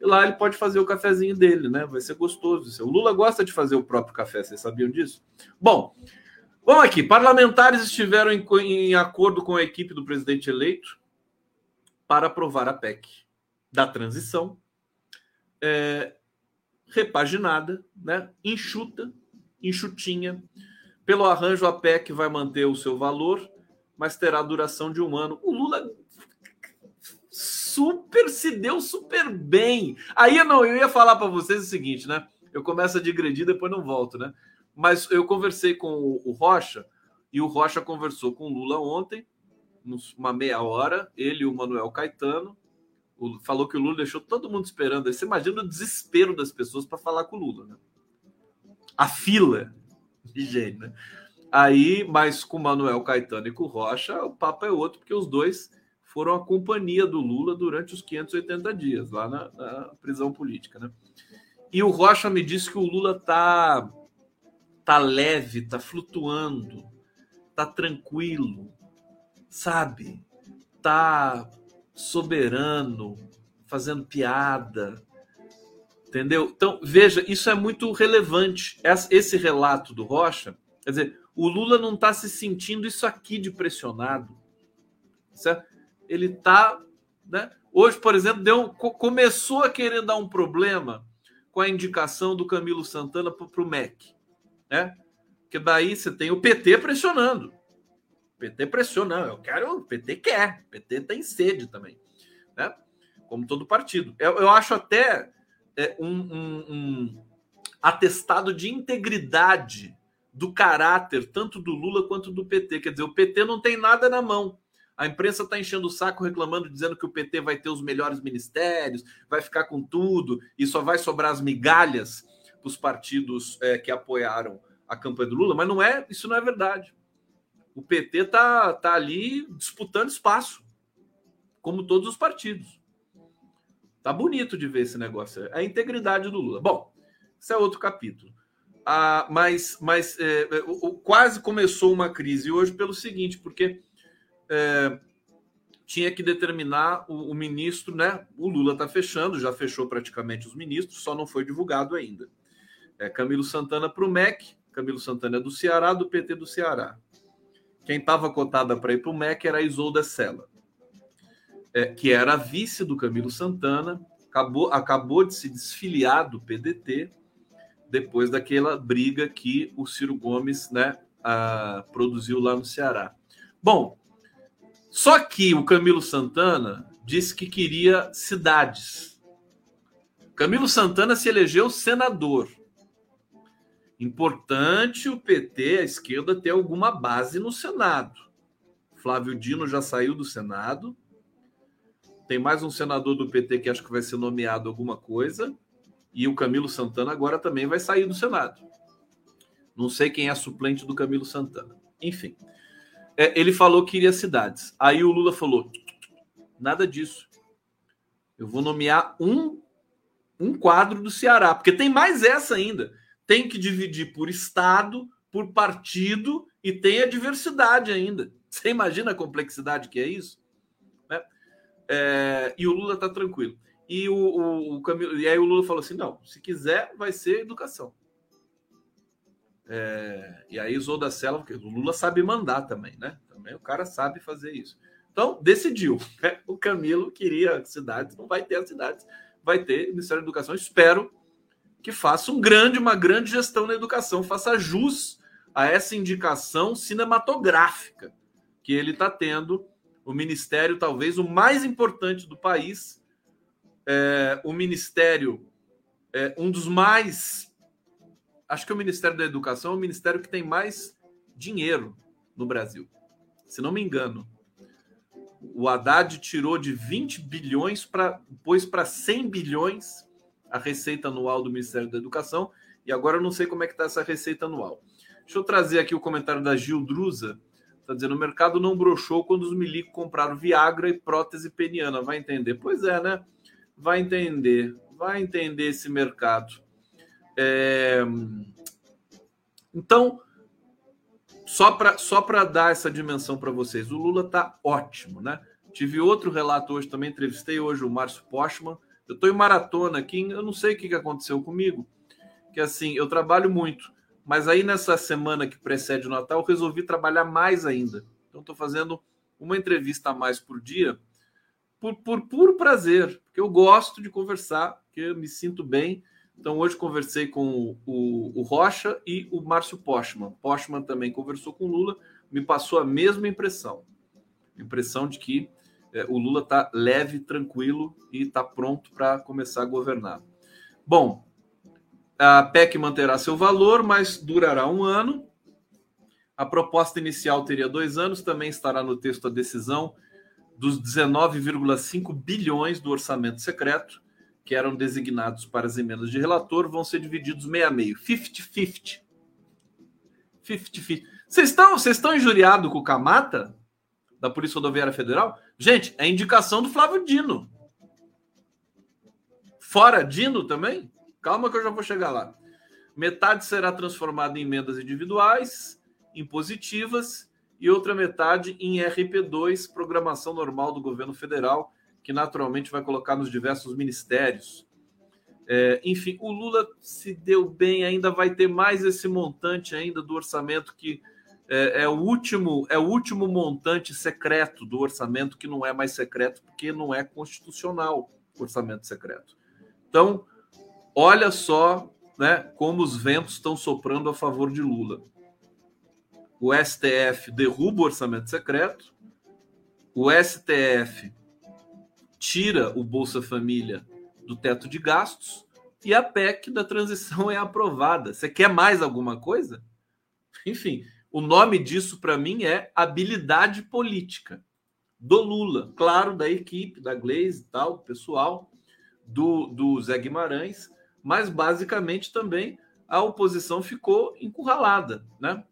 E lá ele pode fazer o cafezinho dele, né? Vai ser gostoso. O Lula gosta de fazer o próprio café, vocês sabiam disso? Bom, vamos aqui. Parlamentares estiveram em, em acordo com a equipe do presidente eleito para aprovar a PEC da transição, é, repaginada, né? enxuta, enxutinha. Pelo arranjo, a PEC vai manter o seu valor, mas terá duração de um ano. O Lula super se deu super bem. Aí não, eu ia falar para vocês o seguinte, né? Eu começo a digredir, depois não volto, né? Mas eu conversei com o, Rocha e o Rocha conversou com o Lula ontem, uma meia hora, ele e o Manuel Caetano. O- falou que o Lula deixou todo mundo esperando. Você imagina o desespero das pessoas para falar com o Lula, né? A fila de gente, né? Aí, mas com o Manuel Caetano e com o Rocha, o papo é outro, porque os dois foram a companhia do Lula durante os 580 dias, lá na, na prisão política, né? E o Rocha me disse que o Lula tá, tá leve, tá flutuando, tá tranquilo, sabe? Tá soberano, fazendo piada, entendeu? Então, veja, isso é muito relevante. Esse relato do Rocha, quer dizer, o Lula não está se sentindo isso aqui de pressionado, certo? Ele está, né? Hoje, por exemplo, deu, co- começou a querer dar um problema com a indicação do Camilo Santana para o MEC, né? Que daí você tem o PT pressionando. O PT pressiona, não, eu quero, o PT quer, o PT tem sede também, né? Como todo partido. Eu, eu acho até é, um, um- um atestado de integridade do caráter tanto do Lula quanto do PT. Quer dizer, o PT não tem nada na mão. A imprensa está enchendo o saco, reclamando, dizendo que o PT vai ter os melhores ministérios, vai ficar com tudo e só vai sobrar as migalhas para os partidos é, que apoiaram a campanha do Lula. Mas não é, isso não é verdade. O PT tá, tá ali disputando espaço, como todos os partidos. Tá bonito de ver esse negócio. É a integridade do Lula. Bom, isso é outro capítulo. Ah, mas mas é, é, o- quase começou uma crise hoje pelo seguinte, porque é, tinha que determinar o, o ministro, né? O Lula está fechando, já fechou praticamente os ministros, só não foi divulgado ainda. É, Camilo Santana para o MEC, Camilo Santana é do Ceará, do PT do Ceará. Quem estava cotada para ir para o MEC era a Isolda Sela, é, que era a vice do Camilo Santana, acabou, acabou de se desfiliar do PDT depois daquela briga que o Ciro Gomes né, ah, produziu lá no Ceará. Bom, só que o Camilo Santana disse que queria cidades. Camilo Santana se elegeu senador. Importante o PT, a esquerda, ter alguma base no Senado. Flávio Dino já saiu do Senado. tem mais um senador do PT que acho que vai ser nomeado alguma coisa, e o Camilo Santana agora também vai sair do Senado. Não sei quem é suplente do Camilo Santana. Enfim, é, ele falou que iria cidades. Aí o Lula falou: nada disso. Eu vou nomear um um quadro do Ceará, porque tem mais essa ainda. Tem que dividir por estado, por partido e tem a diversidade ainda. Você imagina a complexidade que é isso? Né? É, e o Lula está tranquilo. E o, o, o Camilo, e aí o Lula falou assim: não, se quiser, vai ser educação. É, e aí usou da cela, porque o Lula sabe mandar também, né? Também o cara sabe fazer isso. Então, decidiu. Né? O Camilo queria cidades, não vai ter as cidades vai ter Ministério da Educação. Espero que faça um grande, uma grande gestão na educação, faça jus a essa indicação cinematográfica que ele está tendo. O ministério, talvez o mais importante do país, é, o ministério, é, um dos mais. Acho que o Ministério da Educação é o ministério que tem mais dinheiro no Brasil, se não me engano. O Haddad tirou de 20 bilhões para pôs para 100 bilhões a receita anual do Ministério da Educação e agora eu não sei como é que está essa receita anual. Deixa eu trazer aqui o comentário da Gil Drusa. Está dizendo: o mercado não broxou quando os milicos compraram Viagra e prótese peniana. Vai entender? Pois é, né? Vai entender. Vai entender esse mercado. É... Então, só para só dar essa dimensão para vocês, o Lula está ótimo, né? Tive outro relato hoje também, entrevistei hoje o Márcio Postman. Eu estou em maratona aqui, eu não sei o que, aconteceu comigo, que assim, eu trabalho muito, mas aí nessa semana que precede o Natal, eu resolvi trabalhar mais ainda. Então, estou fazendo uma entrevista a mais por dia, por, por puro prazer, porque eu gosto de conversar, porque eu me sinto bem então, hoje conversei com o, o Rocha e o Márcio Postman. Postman também conversou com o Lula, me passou a mesma impressão. Impressão de que é, o Lula está leve, tranquilo e está pronto para começar a governar. Bom, a PEC manterá seu valor, mas durará um ano. A proposta inicial teria dois anos, também estará no texto a decisão dos 19,5 bilhões do orçamento secreto que eram designados para as emendas de relator vão ser divididos meio a meio, 50-50. 50-50. Vocês estão, vocês estão injuriados com o Camata, da Polícia Rodoviária Federal? Gente, é indicação do Flávio Dino. Fora Dino também? Calma que eu já vou chegar lá. Metade será transformada em emendas individuais, impositivas, e outra metade em RP2, programação normal do governo federal, que naturalmente vai colocar nos diversos ministérios. É, enfim, o Lula se deu bem, ainda vai ter mais esse montante ainda do orçamento que é, é, o último é o último montante secreto do orçamento que não é mais secreto porque não é constitucional o orçamento secreto. Então, olha só, né, como os ventos estão soprando a favor de Lula. O STF derruba o orçamento secreto, o STF tira o Bolsa Família do teto de gastos e a PEC da transição é aprovada. Você quer mais alguma coisa? Enfim, o nome disso para mim é habilidade política do Lula, claro, da equipe, da Glaze e tal, pessoal, do, do Zé Guimarães, mas basicamente também a oposição ficou encurralada, né?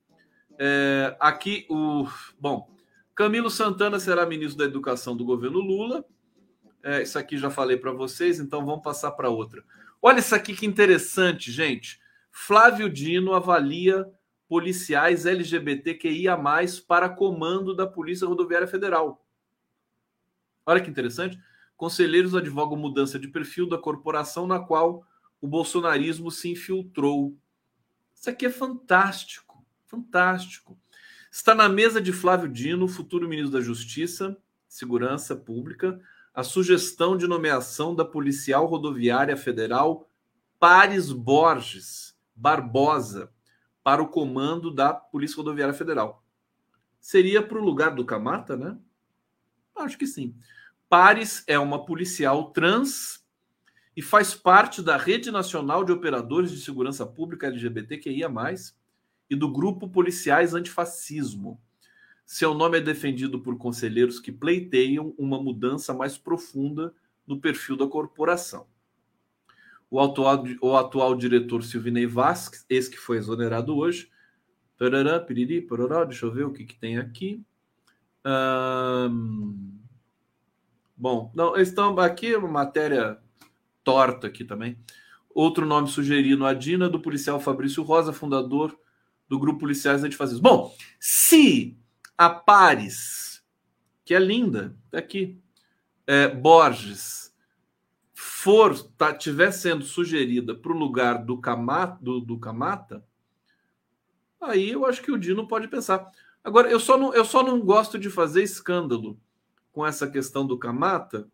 É, aqui o bom, Camilo Santana será ministro da Educação do governo Lula. É, isso aqui já falei para vocês, então vamos passar para outra. Olha isso aqui que interessante, gente. Flávio Dino avalia policiais LGBTQIA+, para comando da Polícia Rodoviária Federal. Olha que interessante. Conselheiros advogam mudança de perfil da corporação na qual o bolsonarismo se infiltrou. Isso aqui é fantástico, fantástico. Está na mesa de Flávio Dino, futuro ministro da Justiça, Segurança Pública, a sugestão de nomeação da policial rodoviária federal Pares Borges Barbosa para o comando da Polícia Rodoviária Federal. Seria para o lugar do Camata, né? Acho que sim. Pares é uma policial trans e faz parte da Rede Nacional de Operadores de Segurança Pública LGBTQIA+, e do Grupo Policiais Antifascismo Seu nome é defendido por conselheiros que pleiteiam uma mudança mais profunda no perfil da corporação. O atual, o atual diretor Silvinei Vasques, esse que foi exonerado hoje, tarará, piriri, pororó, deixa eu ver o que, que tem aqui. Bom, não, estão aqui uma matéria torta aqui também. Outro nome sugerido, Adina, do policial Fabrício Rosa, fundador do grupo Policiais Antifascistas. Bom, se a Pares, que é linda, tá aqui, é, Borges, for, tá, tiver sendo sugerida para o lugar do Camata, do, do Camata, aí eu acho que o Dino pode pensar. Agora, eu só não, eu só não gosto de fazer escândalo com essa questão do Camata,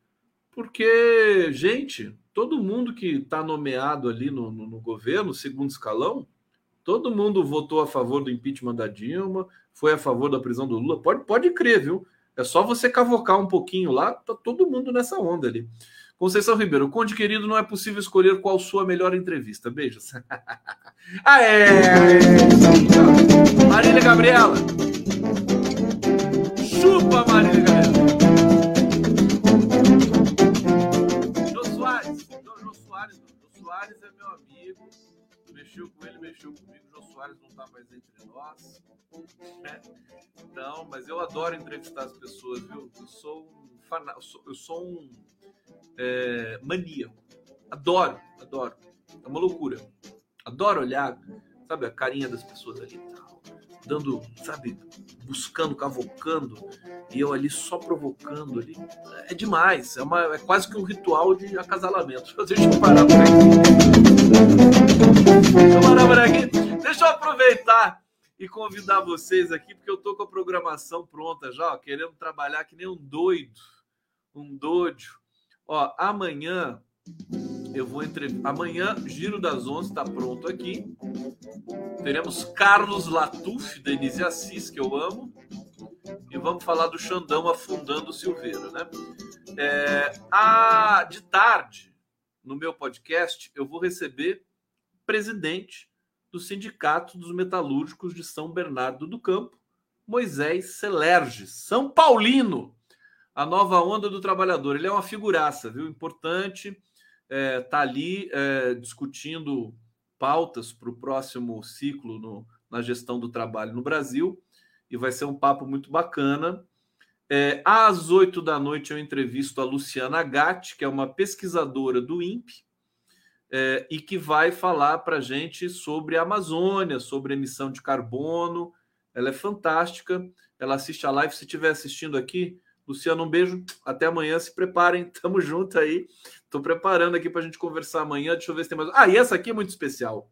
porque, gente, todo mundo que está nomeado ali no, no, no governo, segundo escalão, todo mundo votou a favor do impeachment da Dilma, foi a favor da prisão do Lula. Pode, pode crer, viu? É só você cavocar um pouquinho lá, tá todo mundo nessa onda ali. Conceição Ribeiro, Conde querido, não é possível escolher qual sua melhor entrevista. Beijos. é! Marília Gabriela. Chupa, Marília Gabriela. Jô Soares. Não, Jô Soares. Jô Soares é meu amigo. Mexeu com ele, mexeu comigo. Jô Soares não tá mais entre nós. É. Não, mas eu adoro entrevistar as pessoas, viu? Eu sou um eu sou um é, maníaco. Adoro, adoro. É uma loucura. Adoro olhar, sabe, a carinha das pessoas ali, tal, dando, sabe, buscando, cavocando, e eu ali só provocando ali. É demais. É, uma, é quase que um ritual de acasalamento. Deixa eu parar por aqui. Deixa eu parar por aqui. Deixa eu aproveitar e convidar vocês aqui, porque eu tô com a programação pronta já, ó, querendo trabalhar que nem um doido, um doido. Ó, amanhã eu vou entre amanhã Giro das Onze está pronto aqui. Teremos Carlos Latuf, Denise Assis, que eu amo, e vamos falar do Xandão afundando o Silveira, né? É, a, de tarde, no meu podcast, eu vou receber presidente do Sindicato dos Metalúrgicos de São Bernardo do Campo, Moisés Celerges, São Paulino, a nova onda do trabalhador. Ele é uma figuraça, viu? Importante, é, tá ali é, discutindo pautas para o próximo ciclo no, na gestão do trabalho no Brasil, e vai ser um papo muito bacana. É, às oito da noite eu entrevisto a Luciana Gatti, que é uma pesquisadora do INPE, é, e que vai falar para gente sobre a Amazônia, sobre emissão de carbono. Ela é fantástica. Ela assiste a live. Se estiver assistindo aqui, Luciano, um beijo. Até amanhã. Se preparem. Tamo junto aí. Estou preparando aqui para a gente conversar amanhã. Deixa eu ver se tem mais. Ah, e essa aqui é muito especial.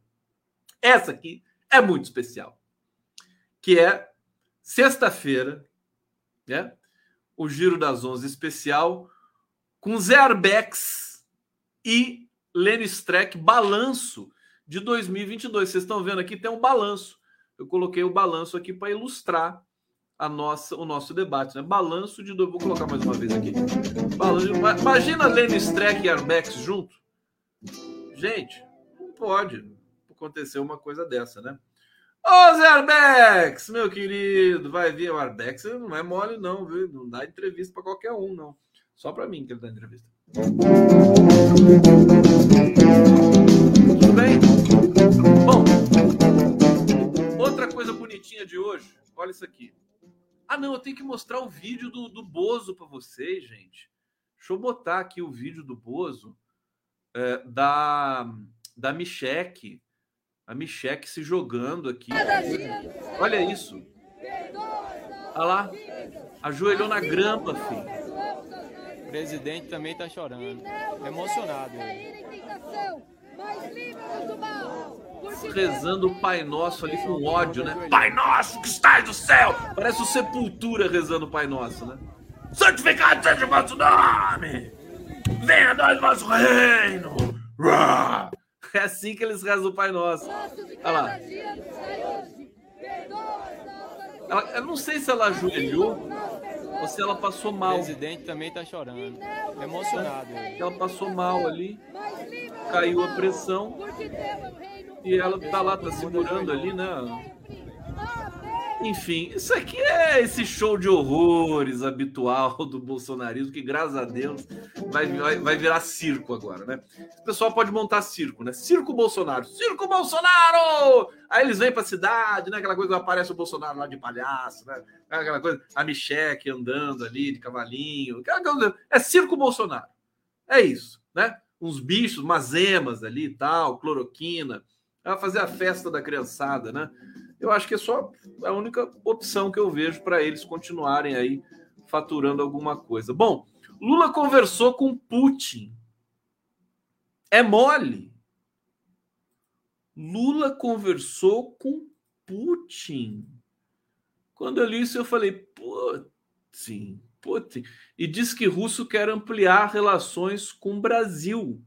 Essa aqui é muito especial. Que é sexta-feira, né? O Giro das Onze especial com Zé Arbex e Lênin Streck, balanço de 2022. Vocês estão vendo aqui, tem um balanço. Eu coloquei o balanço aqui para ilustrar a nossa, o nosso debate. Né? Balanço de. Vou colocar mais uma vez aqui. Balanço, imagina Lênin Streck e Arbex junto. Gente, não pode acontecer uma coisa dessa, né? Ô Zé Arbex, meu querido, vai vir o Arbex, não é mole não, viu? Não dá entrevista para qualquer um, não. Só para mim que ele dá entrevista. Tudo bem? Bom, outra coisa bonitinha de hoje, olha isso aqui. Ah, não, eu tenho que mostrar o vídeo do, do Bozo para vocês, gente. Deixa eu botar aqui o vídeo do Bozo é, da, da Micheque. A Micheque se jogando aqui. Olha isso. Olha lá. Ajoelhou na grama, filho.
O presidente também está chorando. Emocionado.
Rezando o Pai Nosso ali com ódio, né? Pai Nosso que estás do céu! Parece o Sepultura rezando o Pai Nosso, né? Santificado seja o vosso nome! Venha a nós o vosso reino! É assim que eles rezam o Pai Nosso. Olha lá. Ela, eu não sei se ela ajoelhou ou se ela passou
O
mal.
presidente também está chorando. Emocionado.
Ela passou mal ali, caiu a pressão e ela tá lá, tá segurando ali, né? Enfim, isso aqui é esse show de horrores habitual do bolsonarismo, que graças a Deus vai, vai, vai virar circo agora, né? O pessoal pode montar circo, né? Circo Bolsonaro, Circo Bolsonaro! Aí eles vêm pra cidade, né? Aquela coisa aparece o Bolsonaro lá de palhaço, né? Aquela coisa, a Micheque andando ali de cavalinho. É Circo Bolsonaro. É isso, né? Uns bichos, umas emas ali e tal, cloroquina. Vai fazer a festa da criançada, né? Eu acho que é só a única opção que eu vejo para eles continuarem aí faturando alguma coisa. Bom, Lula conversou com Putin. É mole. Lula conversou com Putin. Quando eu li isso, eu falei, Putin, Putin. E diz que russo quer ampliar relações com o Brasil.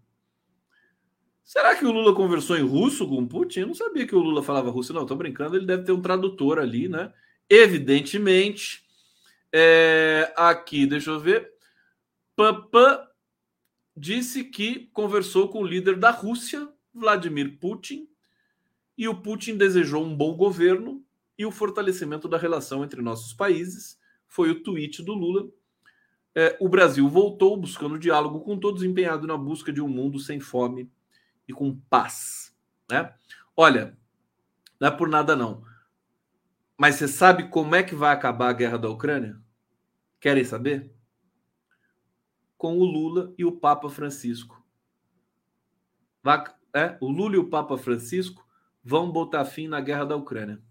Será que o Lula conversou em russo com o Putin? Eu não sabia que o Lula falava russo. Não, tô brincando. Ele deve ter um tradutor ali, né? Evidentemente. É, aqui, deixa eu ver. Papã disse que conversou com o líder da Rússia, Vladimir Putin, e o Putin desejou um bom governo e o fortalecimento da relação entre nossos países. Foi o tweet do Lula. É, o Brasil voltou buscando diálogo com todos, empenhado na busca de um mundo sem fome e com paz, né? Olha, não é por nada não. Mas você sabe como é que vai acabar a guerra da Ucrânia? Querem saber? Com o Lula e o Papa Francisco. Vai, é, o Lula e o Papa Francisco vão botar fim na guerra da Ucrânia.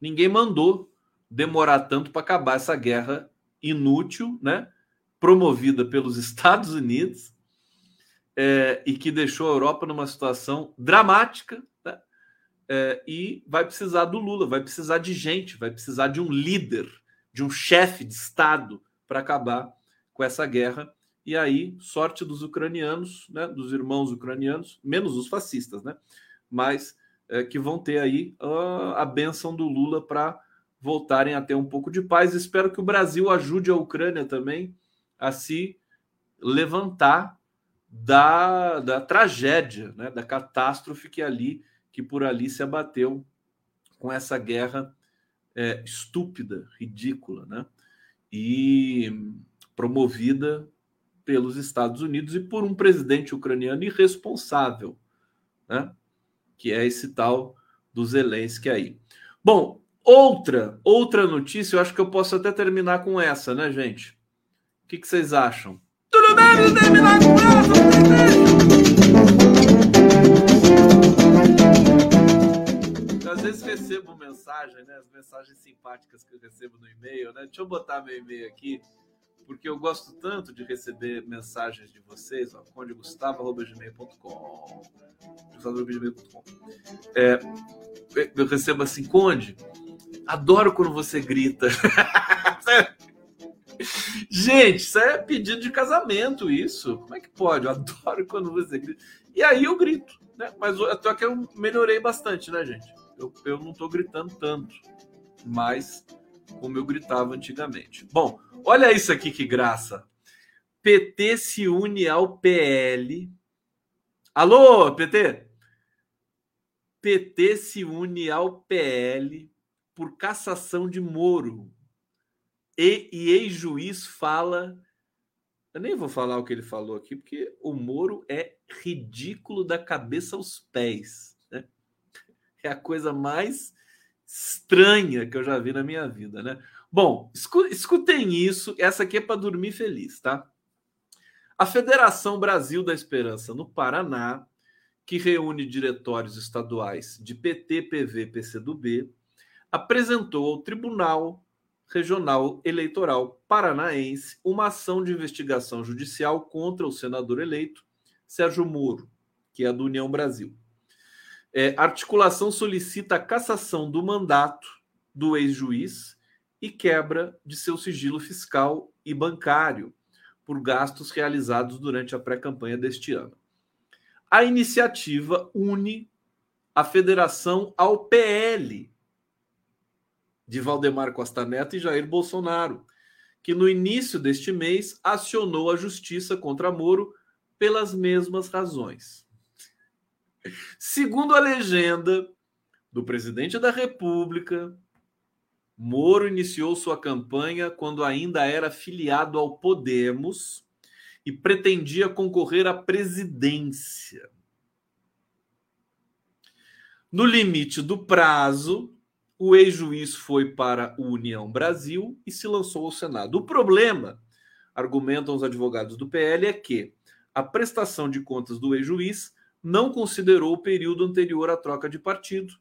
Ninguém mandou demorar tanto para acabar essa guerra inútil, né? Promovida pelos Estados Unidos é, e que deixou a Europa numa situação dramática. Né? É, e vai precisar do Lula, vai precisar de gente, vai precisar de um líder, de um chefe de Estado para acabar com essa guerra. E aí, sorte dos ucranianos, né, dos irmãos ucranianos, menos os fascistas, né, mas é, que vão ter aí a, a benção do Lula para voltarem a ter um pouco de paz. Espero que o Brasil ajude a Ucrânia também a se levantar da, da tragédia, né, da catástrofe que ali, que por ali se abateu com essa guerra é, estúpida, ridícula, né, e promovida pelos Estados Unidos e por um presidente ucraniano irresponsável, né, que é esse tal do Zelensky aí. Bom, outra outra notícia, eu acho que eu posso até terminar com essa, né, gente? O que, que vocês acham? Essa? Às vezes recebo mensagem, né? As mensagens simpáticas que eu recebo no e-mail, né? Deixa eu botar meu e-mail aqui, porque eu gosto tanto de receber mensagens de vocês, ó, condegustavo.gmail.com gustavo.gmail.com é, Eu recebo assim, Conde, adoro quando você grita. Gente, isso é pedido de casamento, isso. Como é que pode? Eu adoro quando você grita. E aí eu grito, né? Mas até que eu melhorei bastante, né, gente? Eu, eu não tô gritando tanto, mas como eu gritava antigamente. Bom, olha isso aqui que graça. PT se une ao PL. Alô, PT? PT se une ao PL por cassação de Moro. E, e ex-juiz fala. Eu nem vou falar o que ele falou aqui, porque o Moro é ridículo da cabeça aos pés. Né? É a coisa mais estranha que eu já vi na minha vida, né? Bom, escutem isso. Essa aqui é para dormir feliz, tá? A Federação Brasil da Esperança no Paraná, que reúne diretórios estaduais de PT, PV, PCdoB, apresentou ao Tribunal Regional Eleitoral Paranaense uma ação de investigação judicial contra o senador eleito Sérgio Moro, que é do União Brasil. É, articulação solicita a cassação do mandato do ex-juiz e quebra de seu sigilo fiscal e bancário por gastos realizados durante a pré-campanha deste ano. A iniciativa une a federação ao PL, de Valdemar Costa Neto e Jair Bolsonaro, que no início deste mês acionou a justiça contra Moro pelas mesmas razões. Segundo a legenda do presidente da República, Moro iniciou sua campanha quando ainda era filiado ao Podemos e pretendia concorrer à presidência. No limite do prazo, o ex-juiz foi para o União Brasil e se lançou ao Senado. O problema, argumentam os advogados do PL, é que a prestação de contas do ex-juiz não considerou o período anterior à troca de partido,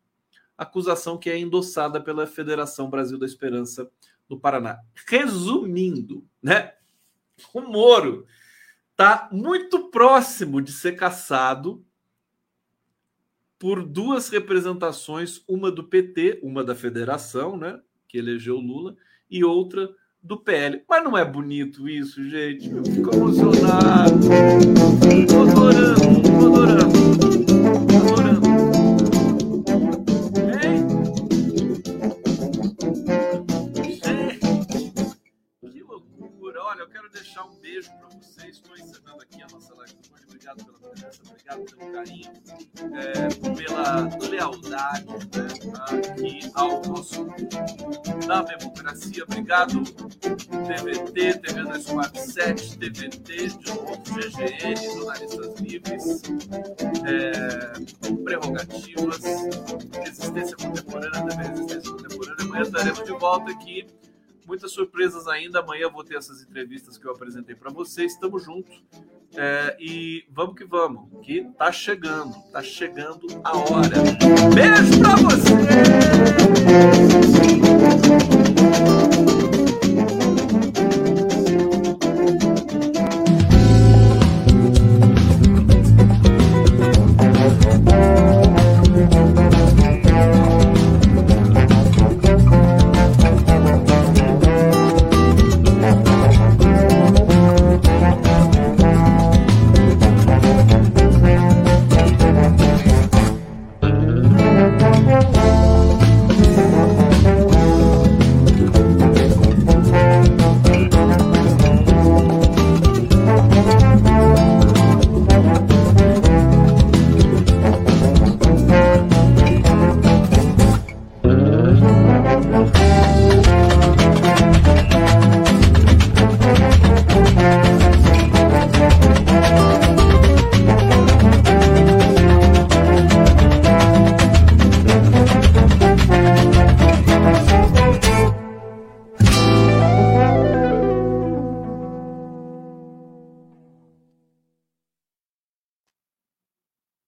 acusação que é endossada pela Federação Brasil da Esperança no Paraná. Resumindo, né? O Moro está muito próximo de ser caçado por duas representações, uma do PT, uma da Federação, né, que elegeu Lula, e outra do PL. Mas não é bonito isso, gente. Eu fico emocionado. Tô adorando, adorando. Deixar um beijo para vocês. Estou encerrando aqui a nossa live hoje. Obrigado pela presença, obrigado pelo carinho, é, pela lealdade né, aqui ao nosso da democracia. Obrigado, TVT, TV 247, TVT, de novo, GGN, Jornalistas Livres, é, Prerrogativas, Resistência Contemporânea, TV Resistência Contemporânea. Amanhã estaremos de volta aqui. Muitas surpresas ainda. Amanhã vou ter essas entrevistas que eu apresentei para vocês. Estamos juntos. É, e vamos que vamos, que tá chegando, tá chegando a hora. Beijo pra você!